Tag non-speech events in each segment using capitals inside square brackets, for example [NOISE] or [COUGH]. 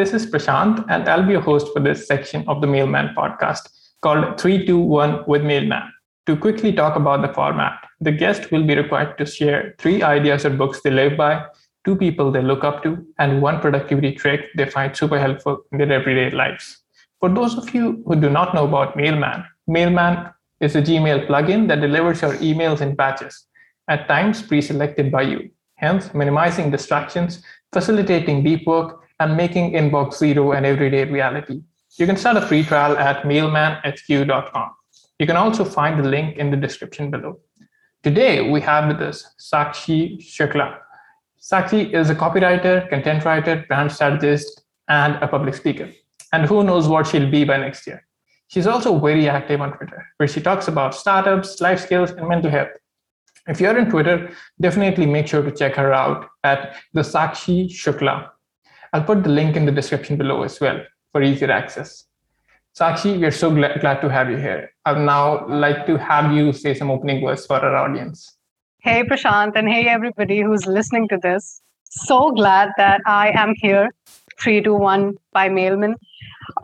This is Prashant, and I'll be your host for this section of the Mailman podcast called 321 with Mailman. To quickly talk about the format, the guest will be required to share three ideas or books they live by, two people they look up to, and one productivity trick they find super helpful in their everyday lives. For those of you who do not know about Mailman, Mailman is a Gmail plugin that delivers your emails in batches, at times pre selected by you, hence minimizing distractions, facilitating deep work, and making inbox zero an everyday reality. You can start a free trial at mailmanhq.com. You can also find the link in the description below. Today, we have with us Sakshi Shukla. Sakshi is a copywriter, content writer, brand strategist, and a public speaker. And who knows what she'll be by next year. She's also very active on Twitter, where she talks about startups, life skills, and mental health. If you're on Twitter, definitely make sure to check her out at the Sakshi Shukla. I'll put the link in the description below as well for easier access. Sakshi, we're so glad, glad to have you here. I'd now like to have you say some opening words for our audience. Hey, Prashant, and hey, everybody who's listening to this. So glad that I am here, 321 by Mailman.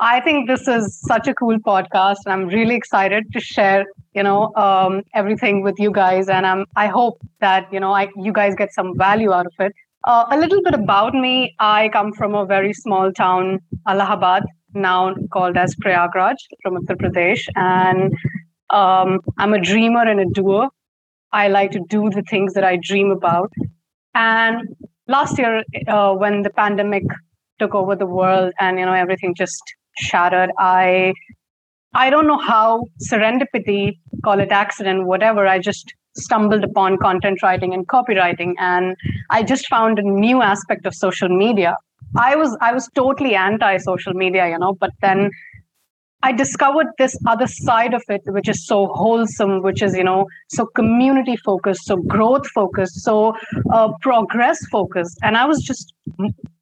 I think this is such a cool podcast, and I'm really excited to share, you know, um, everything with you guys. And I'm, I hope that, you know, I, you guys get some value out of it. Uh, a little bit about me. I come from a very small town, Allahabad, now called as Prayagraj from Uttar Pradesh. And um, I'm a dreamer and a doer. I like to do the things that I dream about. And last year, uh, when the pandemic took over the world and you know everything just shattered, I I don't know how serendipity, call it accident, whatever. I just stumbled upon content writing and copywriting, and I just found a new aspect of social media. I was I was totally anti social media, you know, but then I discovered this other side of it, which is so wholesome, which is you know so community focused, so growth focused, so uh, progress focused, and I was just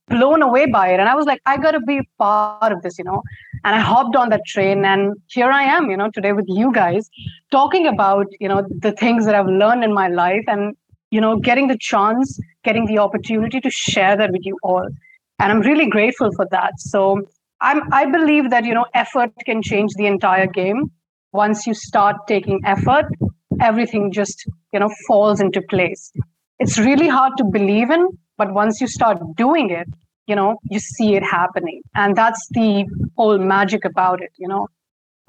blown away by it. And I was like, I got to be part of this, you know. And I hopped on that train, and here I am, you know, today with you guys, talking about you know the things that I've learned in my life, and you know, getting the chance, getting the opportunity to share that with you all and i'm really grateful for that so i'm i believe that you know effort can change the entire game once you start taking effort everything just you know falls into place it's really hard to believe in but once you start doing it you know you see it happening and that's the whole magic about it you know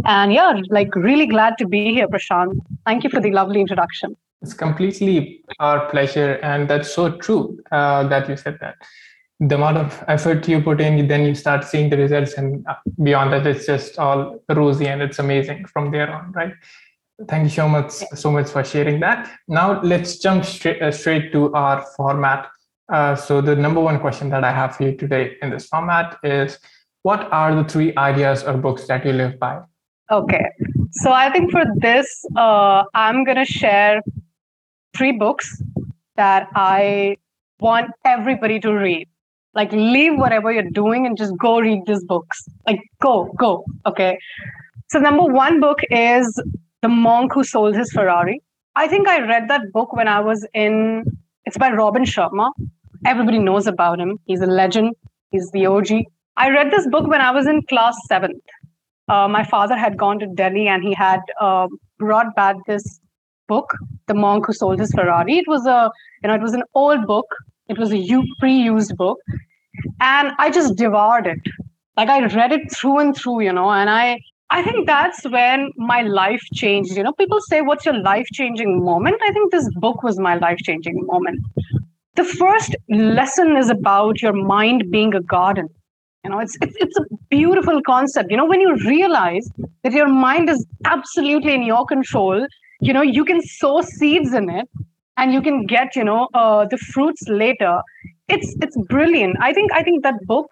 and yeah like really glad to be here prashant thank you for the lovely introduction it's completely our pleasure and that's so true uh, that you said that the amount of effort you put in, then you start seeing the results, and uh, beyond that, it's just all rosy and it's amazing from there on, right? Thank you so much, so much for sharing that. Now let's jump straight uh, straight to our format. Uh, so the number one question that I have for you today in this format is, what are the three ideas or books that you live by? Okay, so I think for this, uh, I'm gonna share three books that I want everybody to read. Like leave whatever you're doing and just go read these books. Like go go okay? So number one book is the monk who sold his ferrari. I think i read that book when i was in it's by robin sharma everybody knows about him he's a legend he's the og i read this book when i was in class seventh uh, my father had gone to delhi and he had uh, brought back this book the monk who sold his ferrari it was a you know it was an old book it was a pre-used book, and I just devoured it. Like I read it through and through, you know, and I I think that's when my life changed. You know, people say, "What's your life-changing moment?" I think this book was my life-changing moment. The first lesson is about your mind being a garden. You know, it's, it's it's a beautiful concept. You know, when you realize that your mind is absolutely in your control, you know, you can sow seeds in it and you can get you know uh, the fruits later. It's it's brilliant. I think i think that book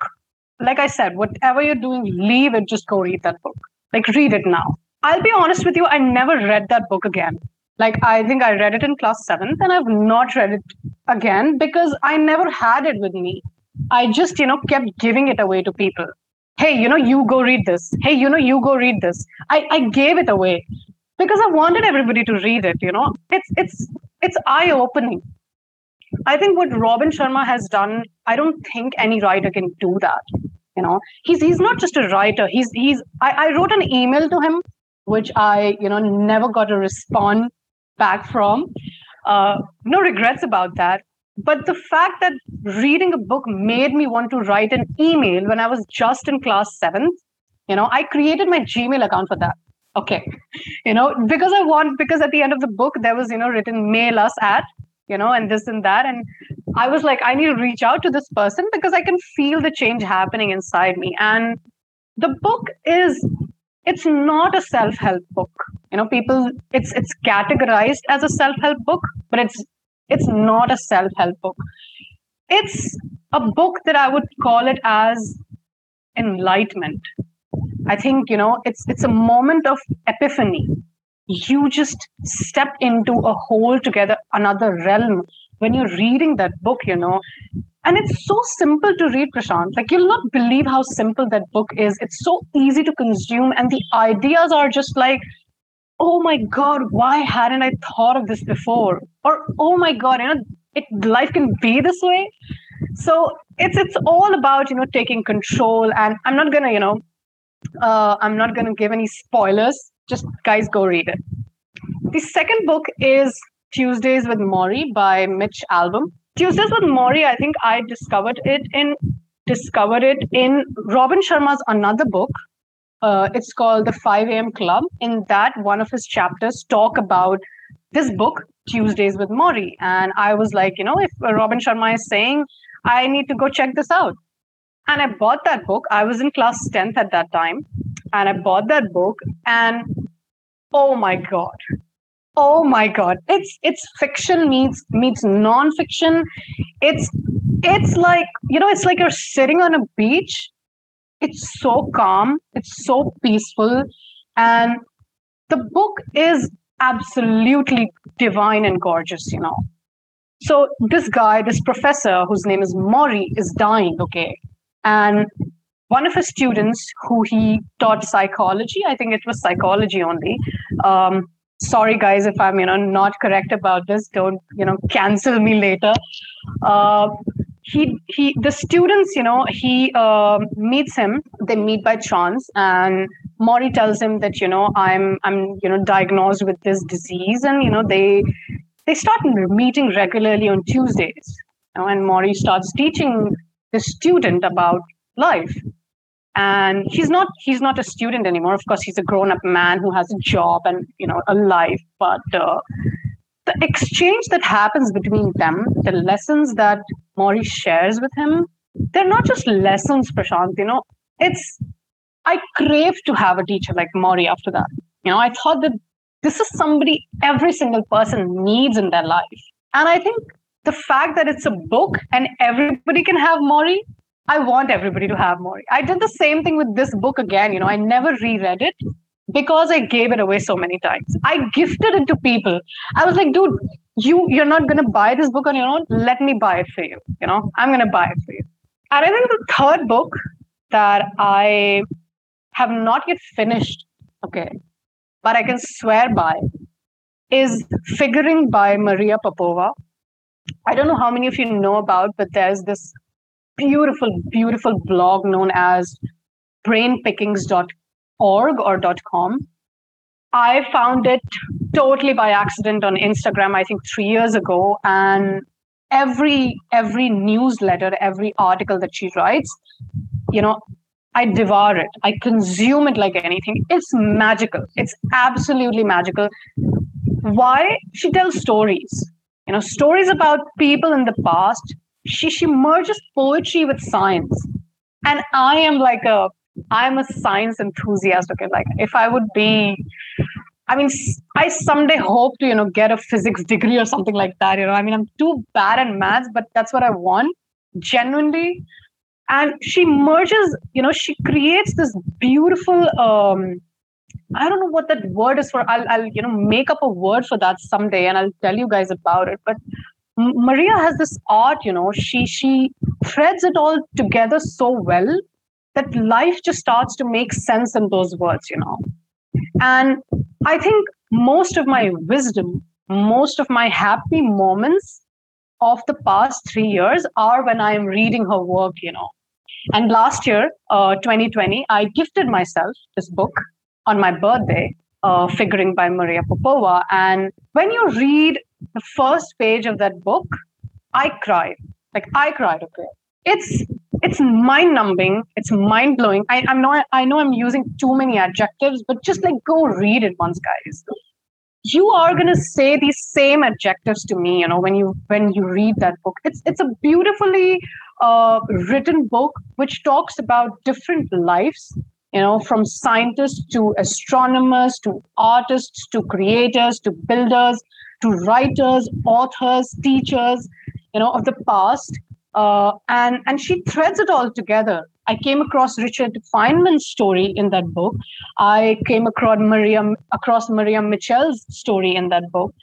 like i said whatever you're doing leave it. Just go read that book. Like read it now. I'll be honest with you i never read that book again like i think i read it in class 7th and i've not read it again because i never had it with me i just you know kept giving it away to people hey you know you go read this hey you know you go read this i i gave it away because I wanted everybody to read it. You know, it's it's it's eye opening. I think what Robin Sharma has done, I don't think any writer can do that. you know he's he's not just a writer he's he's I, I wrote an email to him which i you know never got a response back from. Uh, no regrets about that. But the fact that reading a book made me want to write an email when i was just in class 7th you know i created my gmail account for that. Okay. [LAUGHS] You know because i want because at the end of the book there was you know written mail us at you know and this and that. And i was like i need to reach out to this person because i can feel the change happening inside me. And the book is it's not a self-help book. You know people it's it's categorized as a self-help book but it's it's not a self-help book. It's a book that i would call it as enlightenment. I think you know it's it's a moment of epiphany. You just step into a whole together another realm. When you're reading that book you know and it's so simple to read prashant. Like you'll not believe how simple that book is. It's so easy to consume and the ideas are just like oh my god why hadn't i thought of this before? Or oh my god you know it life can be this way. So it's it's all about you know taking control. And i'm not gonna you know uh, i'm not gonna give any spoilers. Just guys go read it. The second book is Tuesdays with Morrie by Mitch Albom. Tuesdays with Morrie, I think I discovered it in discovered it in Robin Sharma's another book. Uh, it's called the 5 a.m. Club. In that, one of his chapters talk about this book, Tuesdays with Morrie. And I was like, you know, if Robin Sharma is saying, I need to go check this out. And I bought that book. I was in class 10th at that time and I bought that book and oh my god. Oh my god. It's it's fiction meets meets non-fiction. It's it's like, you know, it's like you're sitting on a beach. It's so calm, it's so peaceful and the book is absolutely divine and gorgeous, you know. So this guy, this professor whose name is Morrie, is dying, okay? And one of his students who he taught psychology i think it was psychology only um, sorry guys if i'm you know not correct about this. Don't you know cancel me later. Uh, he he the students you know he uh, meets him. They meet by chance and Morrie tells him that you know i'm i'm you know diagnosed with this disease and you know they they start meeting regularly on tuesdays you know, and Morrie starts teaching the student about life and he's not he's not a student anymore. Of course he's a grown up man who has a job and you know a life but uh, the exchange that happens between them the lessons that Morrie shares with him they're not just lessons prashant you know. It's i crave to have a teacher like Morrie after that. You know i thought that this is somebody every single person needs in their life. And i think the fact that it's a book and everybody can have Morrie I want everybody to have more. I did the same thing with this book again. You know, I never reread it because I gave it away so many times. I gifted it to people. I was like, dude, you you're not gonna buy this book on your own. Let me buy it for you. You know, I'm gonna buy it for you. And I think the third book that I have not yet finished, okay, but I can swear by, is Figuring by Maria Popova. I don't know how many of you know about, but there's this beautiful, beautiful blog known as brainpickings.org or .com. I found it totally by accident on Instagram, I think three years ago. And every every newsletter, every article that she writes, you know, I devour it. I consume it like anything. It's magical. It's absolutely magical. Why? She tells stories. You know, stories about people in the past she she merges poetry with science and i am like a i'm a science enthusiast okay like if i would be i mean i someday hope to you know get a physics degree or something like that you know i mean i'm too bad at maths but that's what i want genuinely and she merges you know she creates this beautiful um I don't know what that word is for. I'll, I'll, you know, make up a word for that someday, and I'll tell you guys about it. But Maria has this art, you know, she she threads it all together so well that life just starts to make sense in those words, you know. And I think most of my wisdom, most of my happy moments of the past three years are when I am reading her work, you know. And last year, uh, 2020, I gifted myself this book on my birthday, uh, Figuring by Maria Popova. And when you read the first page of that book, I cried. Like I cried. Okay, it's it's mind numbing. It's mind blowing. I, I'm not. I know I'm using too many adjectives, but just like go read it once, guys. You are gonna say these same adjectives to me. You know when you when you read that book. It's it's a beautifully uh, written book which talks about different lives you know, from scientists to astronomers to artists to creators to builders to writers, authors, teachers, you know, of the past. Uh, and and she threads it all together. I came across Richard Feynman's story in that book. I came across Maria across Maria Mitchell's story in that book.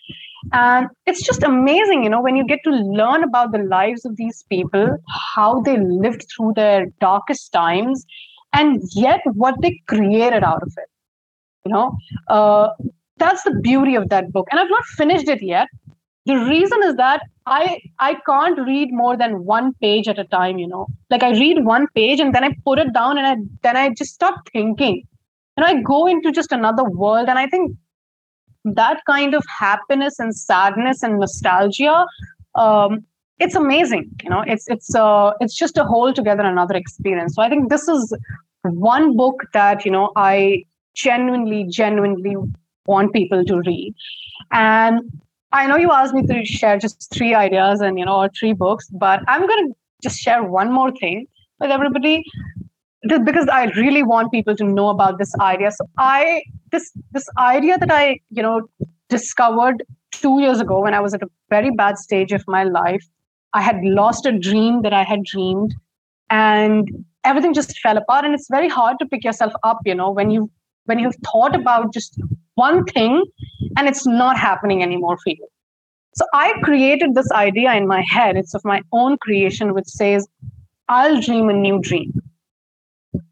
And it's just amazing, you know, when you get to learn about the lives of these people, how they lived through their darkest times, and yet what they created out of it you know uh, that's the beauty of that book. And i've not finished it yet. The reason is that i i can't read more than one page at a time you know. Like i read one page and then i put it down and I, then i just start thinking. And i go into just another world and i think that kind of happiness and sadness and nostalgia um, it's amazing you know. It's it's uh it's just a whole together another experience. So i think this is one book that you know i genuinely genuinely want people to read and i know you asked me to share just three ideas and you know or three books but i'm going to just share one more thing with everybody because i really want people to know about this idea so i this this idea that i you know discovered two years ago when i was at a very bad stage of my life I had lost a dream that I had dreamed, and everything just fell apart. And it's very hard to pick yourself up, you know, when you when you've thought about just one thing and it's not happening anymore for you. So I created this idea in my head. It's of my own creation, which says, I'll dream a new dream.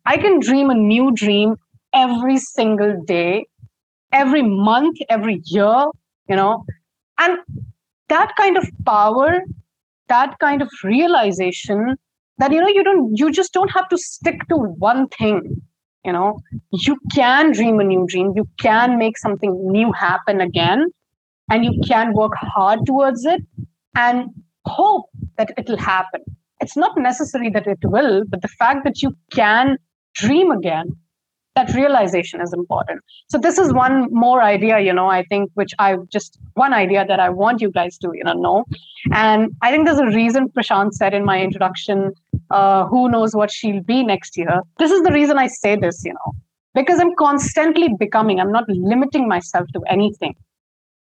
I can dream a new dream every single day, every month, every year, you know. And that kind of power that kind of realization that you know you don't you just don't have to stick to one thing you know you can dream a new dream you can make something new happen again and you can work hard towards it and hope that it'll happen. It's not necessary that it will but the fact that you can dream again that realization is important. So this is one more idea you know i think which i just one idea that i want you guys to you know know. And i think there's a reason prashant said in my introduction uh, who knows what she'll be next year. This is the reason i say this you know because i'm constantly becoming i'm not limiting myself to anything.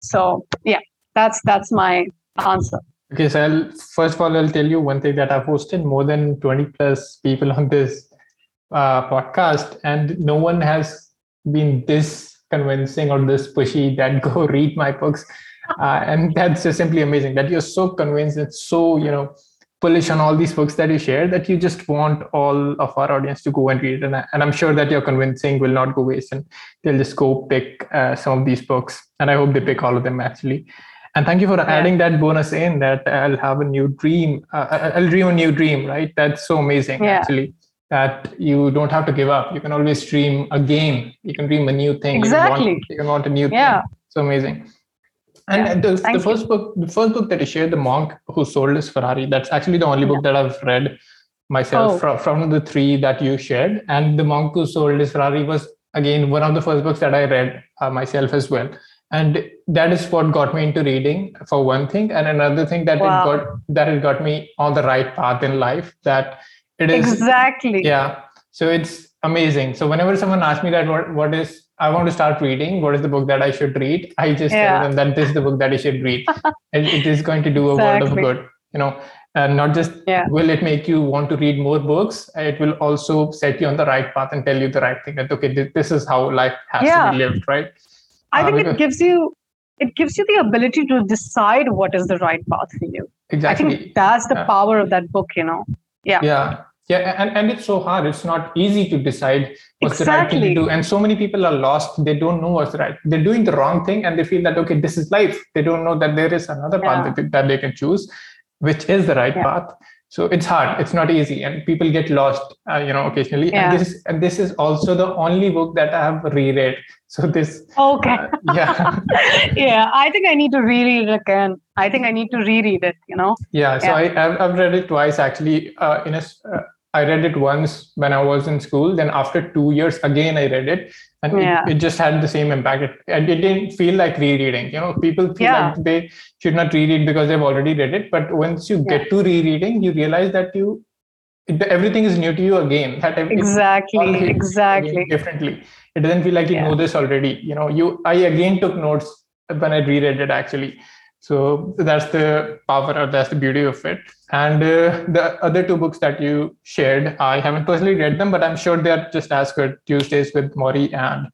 So yeah that's that's my answer. Okay so I'll, first of all i'll tell you one thing that i've hosted more than 20 plus people on this uh, podcast, and no one has been this convincing or this pushy that go [LAUGHS] read my books. Uh, and that's just simply amazing that you're so convinced and so, you know, bullish on all these books that you share that you just want all of our audience to go and read. And, and I'm sure that your convincing will not go waste and they'll just go pick uh, some of these books. And I hope they pick all of them actually. And thank you for adding that bonus in that I'll have a new dream. Uh, I'll dream a new dream, right? That's so amazing, yeah. actually that you don't have to give up. You can always dream again. You can dream a new thing. Exactly. You, want, you can want a new yeah. thing. So amazing. And yeah. the, the first you. book, the first book that you shared, The Monk Who Sold His Ferrari, that's actually the only book that I've read myself oh. from, from the three that you shared. And The Monk Who Sold His Ferrari was again one of the first books that I read uh, myself as well. And that is what got me into reading for one thing. And another thing that wow. it got that it got me on the right path in life that it is exactly. Yeah. So it's amazing. So whenever someone asks me that, what what is I want to start reading. What is the book that I should read? I just yeah. tell them that this is the book that you should read. [LAUGHS] it, it is going to do a exactly. world of good. You know, and not just yeah. will it make you want to read more books. It will also set you on the right path and tell you the right thing. That okay, this, this is how life has yeah. to be lived, right? I uh, think because, it gives you it gives you the ability to decide what is the right path for you. Exactly. I think that's the power of that book. You know. Yeah. Yeah yeah and, and it's so hard it's not easy to decide what's exactly. the right thing to do and so many people are lost they don't know what's right they're doing the wrong thing and they feel that okay this is life they don't know that there is another yeah. path that, that they can choose which is the right yeah. path so it's hard it's not easy and people get lost uh, you know occasionally Yeah. and this and this is also the only book that i have reread so this Okay. uh, yeah [LAUGHS] yeah, I think I need to reread it again. I think I need to reread it, you know? yeah so Yeah. I, I've, I've read it twice actually uh, in a uh, i read it once when i was in school then after two years again i read it and Yeah. it, it just had the same impact it, and it didn't feel like rereading you know people feel Yeah. like they should not reread because they've already read it but once you Yeah. get to rereading you realize that you it, everything is new to you again that ev- it's all Exactly, exactly. differently it doesn't feel like you know this already you know you i again took notes when i reread it actually so that's the power or that's the beauty of it. And uh, the other two books that you shared i haven't personally read them but i'm sure they're just as good tuesdays with Morrie and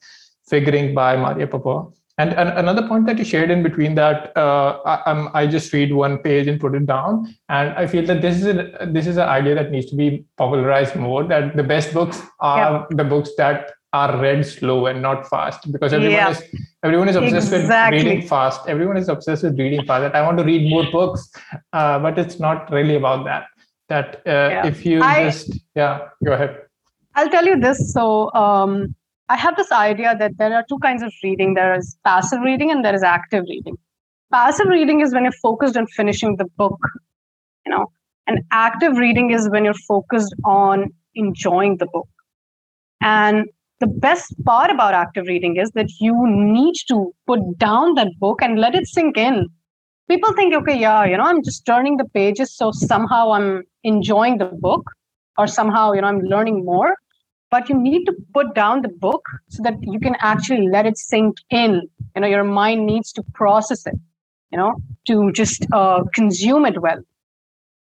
figuring by maria Popova and, and another point that you shared in between that uh, I, um, I just read one page and put it down. And i feel that this is a, this is an idea that needs to be popularized more that the best books are the books that are read slow and not fast because everyone Yeah. is everyone is obsessed Exactly. with reading fast everyone is obsessed with reading fast that i want to read more books uh, but it's not really about that that uh, Yeah. if you I- just yeah go ahead I'll tell you this. So, um, I have this idea that there are two kinds of reading there is passive reading and there is active reading. Passive reading is when you're focused on finishing the book, you know, and active reading is when you're focused on enjoying the book. And the best part about active reading is that you need to put down that book and let it sink in. People think, okay, yeah, you know, I'm just turning the pages, so somehow I'm enjoying the book or somehow, you know, I'm learning more. But you need to put down the book so that you can actually let it sink in. You know your mind needs to process it you know to just uh, consume it well.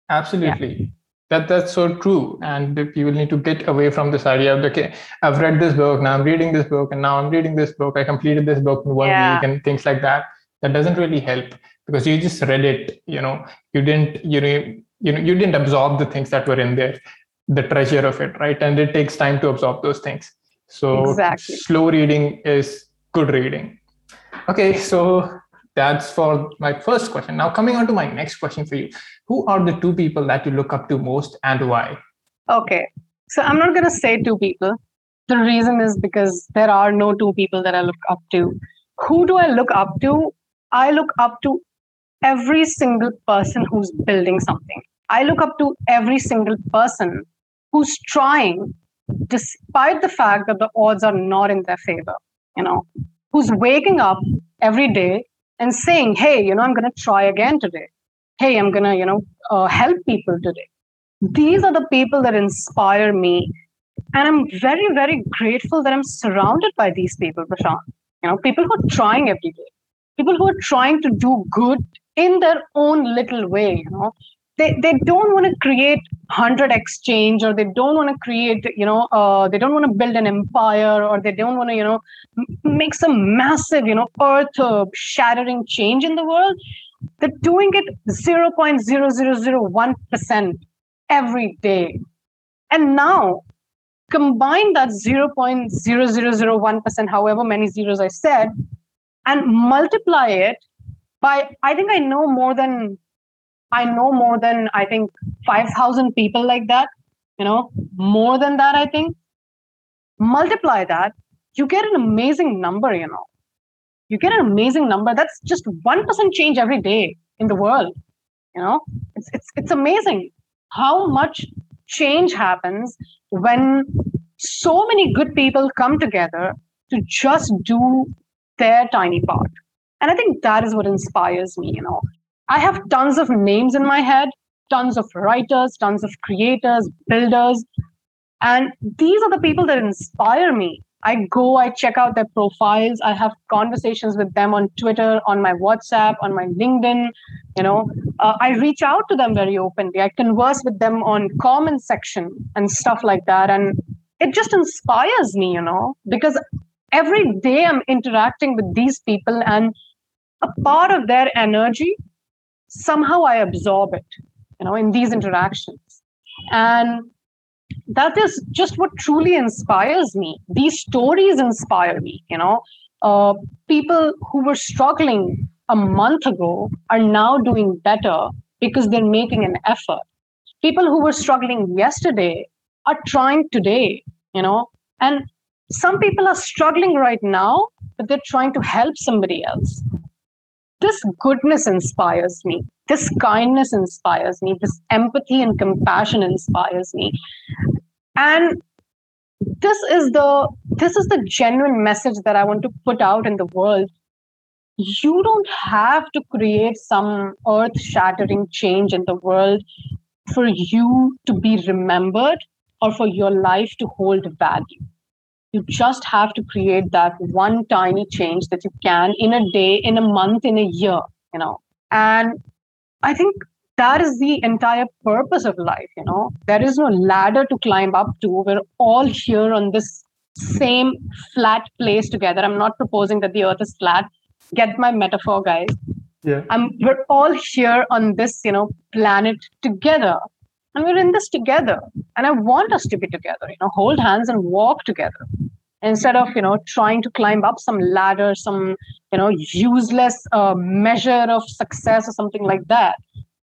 Absolutely that that's so true. And people need to get away from this idea of okay i've read this book now i'm reading this book and now i'm reading this book i completed this book in one Yeah. week and things like that that doesn't really help because you just read it you know. You didn't you know you know you didn't absorb the things that were in there the treasure of it right? And it takes time to absorb those things. So Exactly. slow reading is good reading. Okay so that's for my first question. Now coming on to my next question for you. Who are the two people that you look up to most and why? Okay. So i'm not going to say two people. The reason is because there are no two people that i look up to. Who do i look up to? I look up to every single person who's building something. I look up to every single person who's trying despite the fact that the odds are not in their favor you know who's waking up every day and saying hey you know i'm going to try again today. Hey i'm going to you know uh, help people today. These are the people that inspire me and i'm very very grateful that i'm surrounded by these people prashant. You know people who are trying every day. People who are trying to do good in their own little way you know they, they don't want to create 100 exchange or they don't want to create you know uh, they don't want to build an empire or they don't want to you know m- make some massive you know earth uh, shattering change in the world. They're doing it 0.0001% every day. And now combine that 0.0001% however many zeros i said and multiply it by i think i know more than I know more than I think 5,000 people like that, you know, more than that, I think. Multiply that, you get an amazing number, you know. You get an amazing number. That's just 1% change every day in the world, you know. It's, it's, it's amazing how much change happens when so many good people come together to just do their tiny part. And I think that is what inspires me, you know. I have tons of names in my head, tons of writers, tons of creators, builders. And these are the people that inspire me. I go, I check out their profiles, I have conversations with them on Twitter, on my WhatsApp, on my LinkedIn. You know, uh, I reach out to them very openly. I converse with them on comment section and stuff like that. And it just inspires me, you know, because every day I'm interacting with these people and a part of their energy somehow I absorb it, you know, in these interactions. And that is just what truly inspires me. These stories inspire me, you know. Uh, people who were struggling a month ago are now doing better because they're making an effort. people who were struggling yesterday are trying today you know and some people are struggling right now but they're trying to help somebody else this goodness inspires me. This kindness inspires me. This empathy and compassion inspires me. And this is the this is the genuine message that i want to put out in the world. You don't have to create some earth shattering change in the world for you to be remembered or for your life to hold value. You just have to create that one tiny change that you can in a day, in a month, in a year, you know. And I think that is the entire purpose of life, you know. There is no ladder to climb up to. We're all here on this same flat place together. I'm not proposing that the earth is flat get my metaphor, guys. Yeah. I'm, we're all here on this, you know, planet together. And we're in this together. And I want us to be together, you know, hold hands and walk together. Instead of, you know, trying to climb up some ladder, some, you know, useless uh, measure of success or something like that.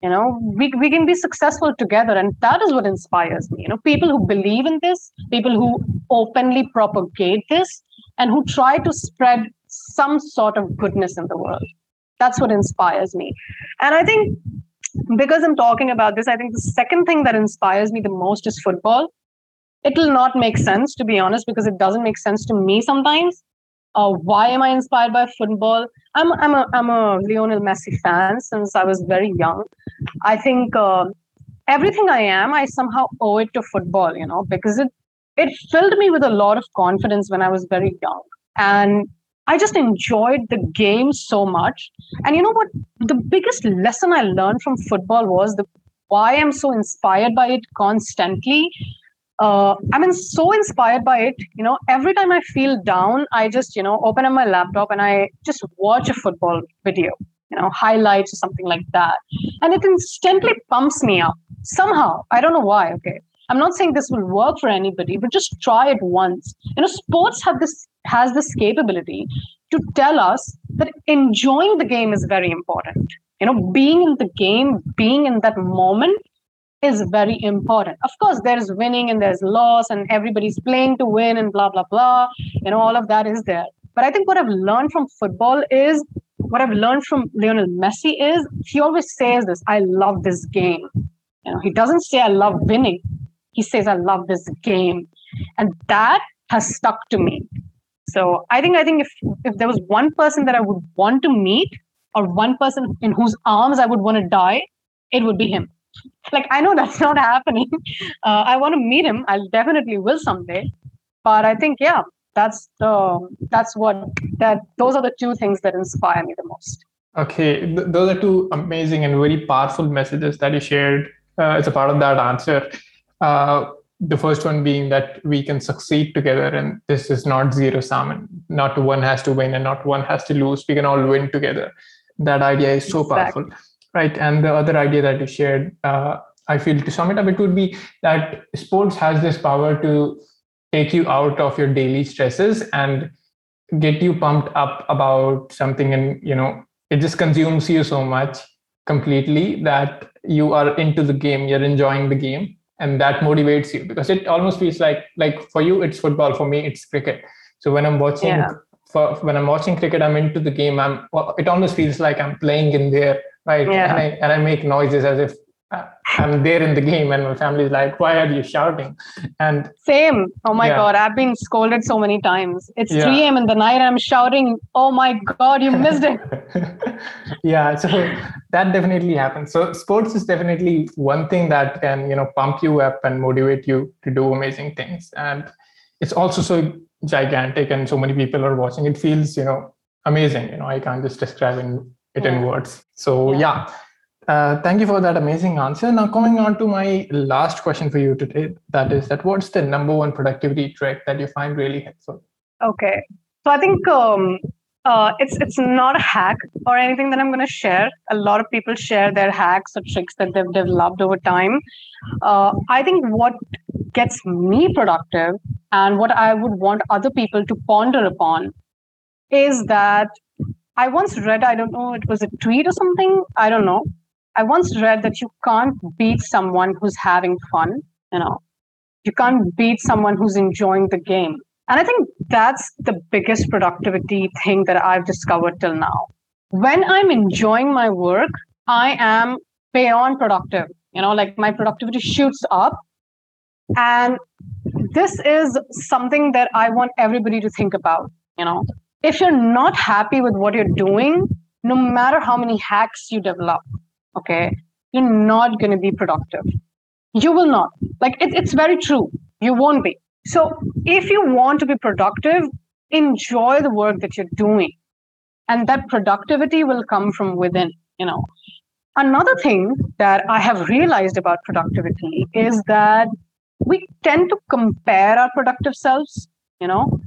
You know, we, we can be successful together. And that is what inspires me. You know, people who believe in this, people who openly propagate this, and who try to spread some sort of goodness in the world. That's what inspires me. And I think because I'm talking about this, I think the second thing that inspires me the most is football. It will not make sense, to be honest, because it doesn't make sense to me sometimes. Uh, why am I inspired by football? I'm, I'm, a, I'm a Lionel Messi fan since I was very young. I think uh, everything I am, I somehow owe it to football, you know, because it, it filled me with a lot of confidence when I was very young. And I just enjoyed the game so much. And you know what? The biggest lesson I learned from football was the why I'm so inspired by it constantly. Uh, I mean, so inspired by it. You know, every time I feel down, I just you know open up my laptop and I just watch a football video. You know, highlights or something like that, and it instantly pumps me up somehow. I don't know why. Okay, I'm not saying this will work for anybody, but just try it once. You know, sports have this has this capability to tell us that enjoying the game is very important. You know, being in the game, being in that moment is very important. Of course, there's winning and there's loss, and everybody's playing to win and blah, blah, blah. You know, all of that is there. But I think what I've learned from football is what I've learned from Lionel Messi is he always says this I love this game. You know, he doesn't say I love winning he says, I love this game. And that has stuck to me. So I think I think if if there was one person that I would want to meet or one person in whose arms I would want to die, it would be him. Like I know that's not happening. [LAUGHS] Uh, I want to meet him. I definitely will someday. But I think yeah, that's the that's what that those are the two things that inspire me the most. Okay, those are two amazing and very powerful messages that you shared uh, as a part of that answer. Uh, the first one being that we can succeed together and this is not zero sum and not one has to win and not one has to lose. We can all win together. That idea is so exactly. powerful right? And the other idea that you shared uh, i feel to sum it up it would be that sports has this power to take you out of your daily stresses and get you pumped up about something and you know it just consumes you so much completely that you are into the game you're enjoying the game and that motivates you because it almost feels like like for you it's football for me it's cricket so when i'm watching yeah. for when i'm watching cricket i'm into the game i'm it almost feels like i'm playing in there right yeah. and, I, and i make noises as if Uh, I'm there in the game, and my family's like, "Why are you shouting?" And same. Oh my yeah. god, I've been scolded so many times. It's yeah. 3 a.m. in the night. I'm shouting, "Oh my god, you missed it!" [LAUGHS] yeah, so that definitely happens. So sports is definitely one thing that can you know pump you up and motivate you to do amazing things, and it's also so gigantic, and so many people are watching. It feels you know amazing. You know, I can't just describe in, it yeah. in words. So yeah uh, thank you for that amazing answer. Now, coming on to my last question for you today, that is that what's the number one productivity trick that you find really helpful? Okay, so I think um, uh, it's it's not a hack or anything that I'm going to share. A lot of people share their hacks or tricks that they've developed over time. Uh, I think what gets me productive and what I would want other people to ponder upon is that I once read, I don't know, it was a tweet or something, I don't know, I once read that you can't beat someone who's having fun, you know. You can't beat someone who's enjoying the game. And I think that's the biggest productivity thing that I've discovered till now. When I'm enjoying my work, I am beyond productive. You know, like my productivity shoots up. And this is something that I want everybody to think about. You know, if you're not happy with what you're doing, no matter how many hacks you develop, okay, you're not going to be productive. You will not. Like, it, it's very true. You won't be. So, if you want to be productive, enjoy the work that you're doing. And that productivity will come from within, you know. Another thing that I have realized about productivity is that we tend to compare our productive selves, you know,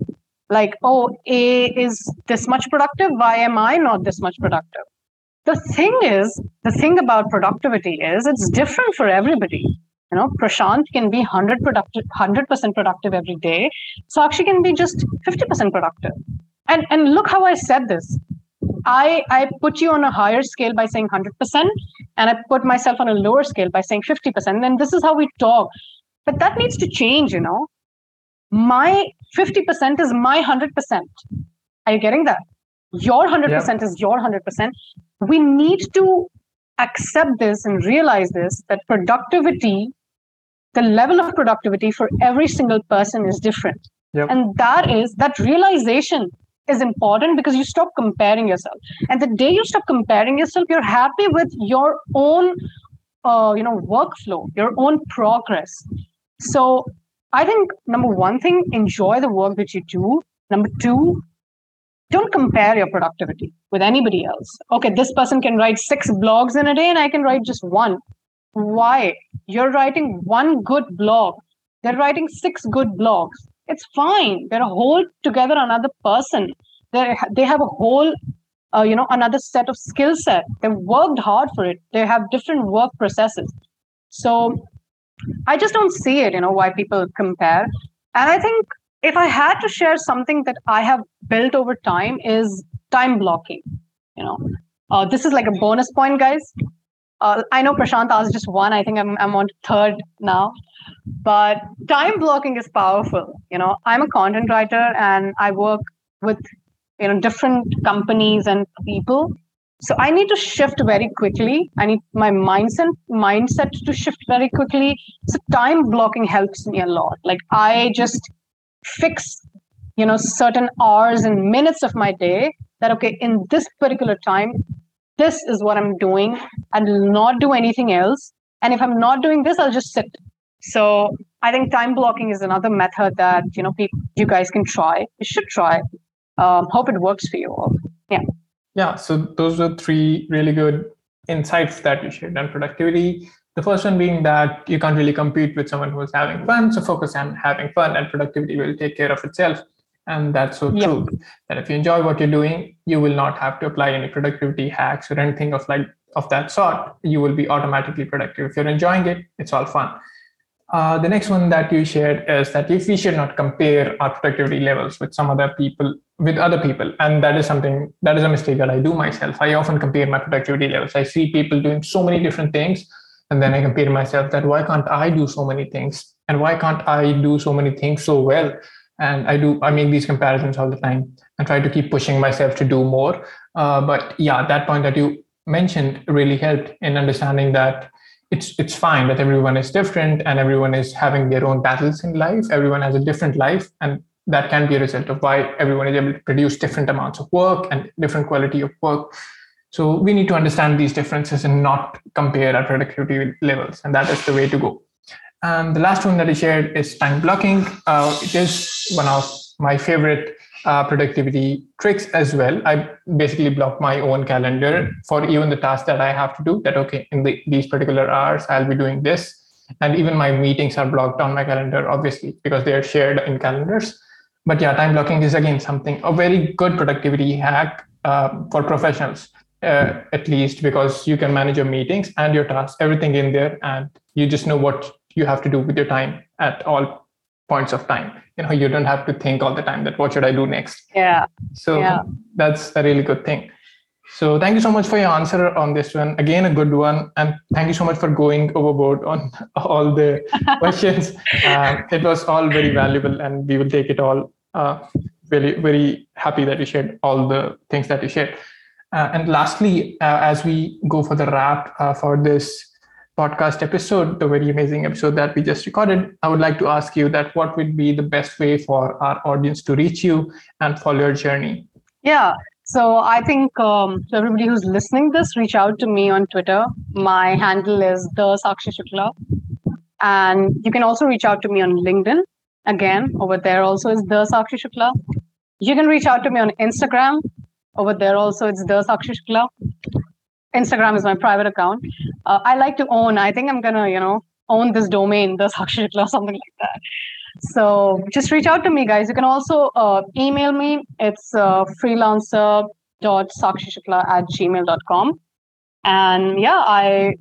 like, oh, A is this much productive. Why am I not this much productive? The thing is, the thing about productivity is it's different for everybody. You know, Prashant can be 100 productive, 100% productive every day. Sakshi can be just 50% productive. And, and look how I said this. I, I put you on a higher scale by saying 100%, and I put myself on a lower scale by saying 50%. And this is how we talk. But that needs to change, you know. My 50% is my 100%. Are you getting that? Your 100% yeah. is your 100%. We need to accept this and realize this that productivity, the level of productivity for every single person is different. Yep. And that is that realization is important because you stop comparing yourself. And the day you stop comparing yourself, you're happy with your own uh, you know workflow, your own progress. So I think number one thing, enjoy the work that you do. Number two, don't compare your productivity with anybody else. Okay, this person can write six blogs in a day and I can write just one. Why? You're writing one good blog. They're writing six good blogs. It's fine. They're a whole together another person. They they have a whole, uh, you know, another set of skill set. They've worked hard for it. They have different work processes. So I just don't see it, you know, why people compare. And I think if I had to share something that I have built over time is time blocking. You know, uh, this is like a bonus point, guys. Uh, I know Prashant asked just one. I think I'm, I'm on third now. But time blocking is powerful. You know, I'm a content writer and I work with you know different companies and people so i need to shift very quickly i need my mindset mindset to shift very quickly so time blocking helps me a lot like i just fix you know certain hours and minutes of my day that okay in this particular time this is what i'm doing and not do anything else. And if i'm not doing this i'll just sit. So i think time blocking is another method that you know people, you guys can try. You should try. Um, hope it works for you all. Yeah. Yeah, so those are three really good insights that you shared on productivity. The first one being that you can't really compete with someone who's having fun. So focus on having fun and productivity will take care of itself. And that's so true. That if you enjoy what you're doing, you will not have to apply any productivity hacks or anything of like of that sort. You will be automatically productive. If you're enjoying it, it's all fun. Uh, the next one that you shared is that if we should not compare our productivity levels with some other people, with other people, and that is something that is a mistake that I do myself. I often compare my productivity levels. I see people doing so many different things, and then I compare myself that why can't I do so many things, and why can't I do so many things so well? And I do. I make these comparisons all the time and try to keep pushing myself to do more. Uh, but yeah, that point that you mentioned really helped in understanding that it's it's fine that everyone is different and everyone is having their own battles in life everyone has a different life and that can be a result of why everyone is able to produce different amounts of work and different quality of work so we need to understand these differences and not compare our productivity levels and that is the way to go and the last one that i shared is time blocking uh, it is one of my favorite uh, productivity tricks as well. I basically block my own calendar for even the tasks that I have to do. That okay, in the, these particular hours, I'll be doing this, and even my meetings are blocked on my calendar, obviously because they are shared in calendars. But yeah, time blocking is again something a very good productivity hack uh, for professionals, uh, at least because you can manage your meetings and your tasks, everything in there, and you just know what you have to do with your time at all points of time you know you don't have to think all the time that what should i do next yeah so yeah. that's a really good thing So thank you so much for your answer on this one. Again, a good one, and thank you so much for going overboard on [LAUGHS] all the [LAUGHS] questions. Um, it was all very valuable, and we will take it all. Uh, very, very happy that you shared all the things that you shared. Uh, and lastly, uh, as we go for the wrap uh, for this podcast episode, the very amazing episode that we just recorded, I would like to ask you that what would be the best way for our audience to reach you and follow your journey? Yeah, so I think um, to everybody who's listening this, reach out to me on Twitter. My handle is the Sakshi Shukla. And you can also reach out to me on LinkedIn. Again, over there also is the Sakshi Shukla. You can reach out to me on Instagram. Over there also it's the Sakshi Shukla. Instagram is my private account. Uh, I like to own. I think I'm gonna, you know, own this domain, the [LAUGHS] Sakshi Shukla, something like that. So just reach out to me, guys. You can also uh, email me. It's uh, freelancer.sakshishukla at gmail.com. And yeah, I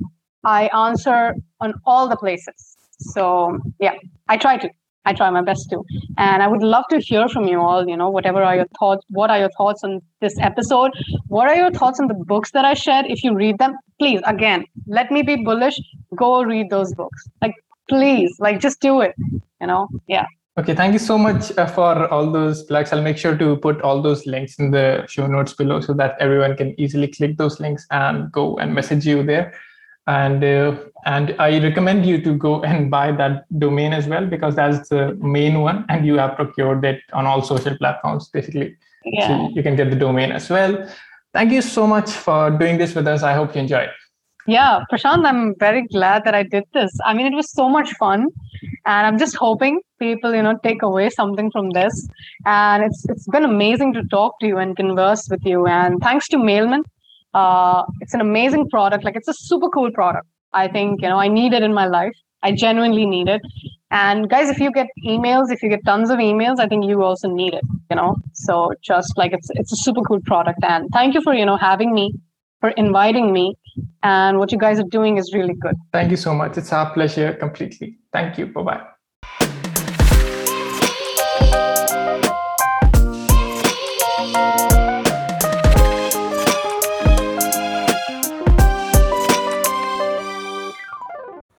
I answer on all the places. So yeah, I try to. I try my best to. And I would love to hear from you all, you know, whatever are your thoughts, what are your thoughts on this episode? What are your thoughts on the books that I shared? If you read them, please, again, let me be bullish. Go read those books. Like please like just do it you know yeah okay thank you so much uh, for all those plugs i'll make sure to put all those links in the show notes below so that everyone can easily click those links and go and message you there and uh, and i recommend you to go and [LAUGHS] buy that domain as well because that's the main one and you have procured it on all social platforms basically yeah. so you can get the domain as well thank you so much for doing this with us i hope you enjoy yeah, Prashant, I'm very glad that I did this. I mean, it was so much fun, and I'm just hoping people, you know, take away something from this. And it's it's been amazing to talk to you and converse with you. And thanks to Mailman, uh, it's an amazing product. Like it's a super cool product. I think you know I need it in my life. I genuinely need it. And guys, if you get emails, if you get tons of emails, I think you also need it. You know, so just like it's it's a super cool product. And thank you for you know having me for inviting me. And what you guys are doing is really good. Thank you so much. It's our pleasure completely. Thank you. Bye bye.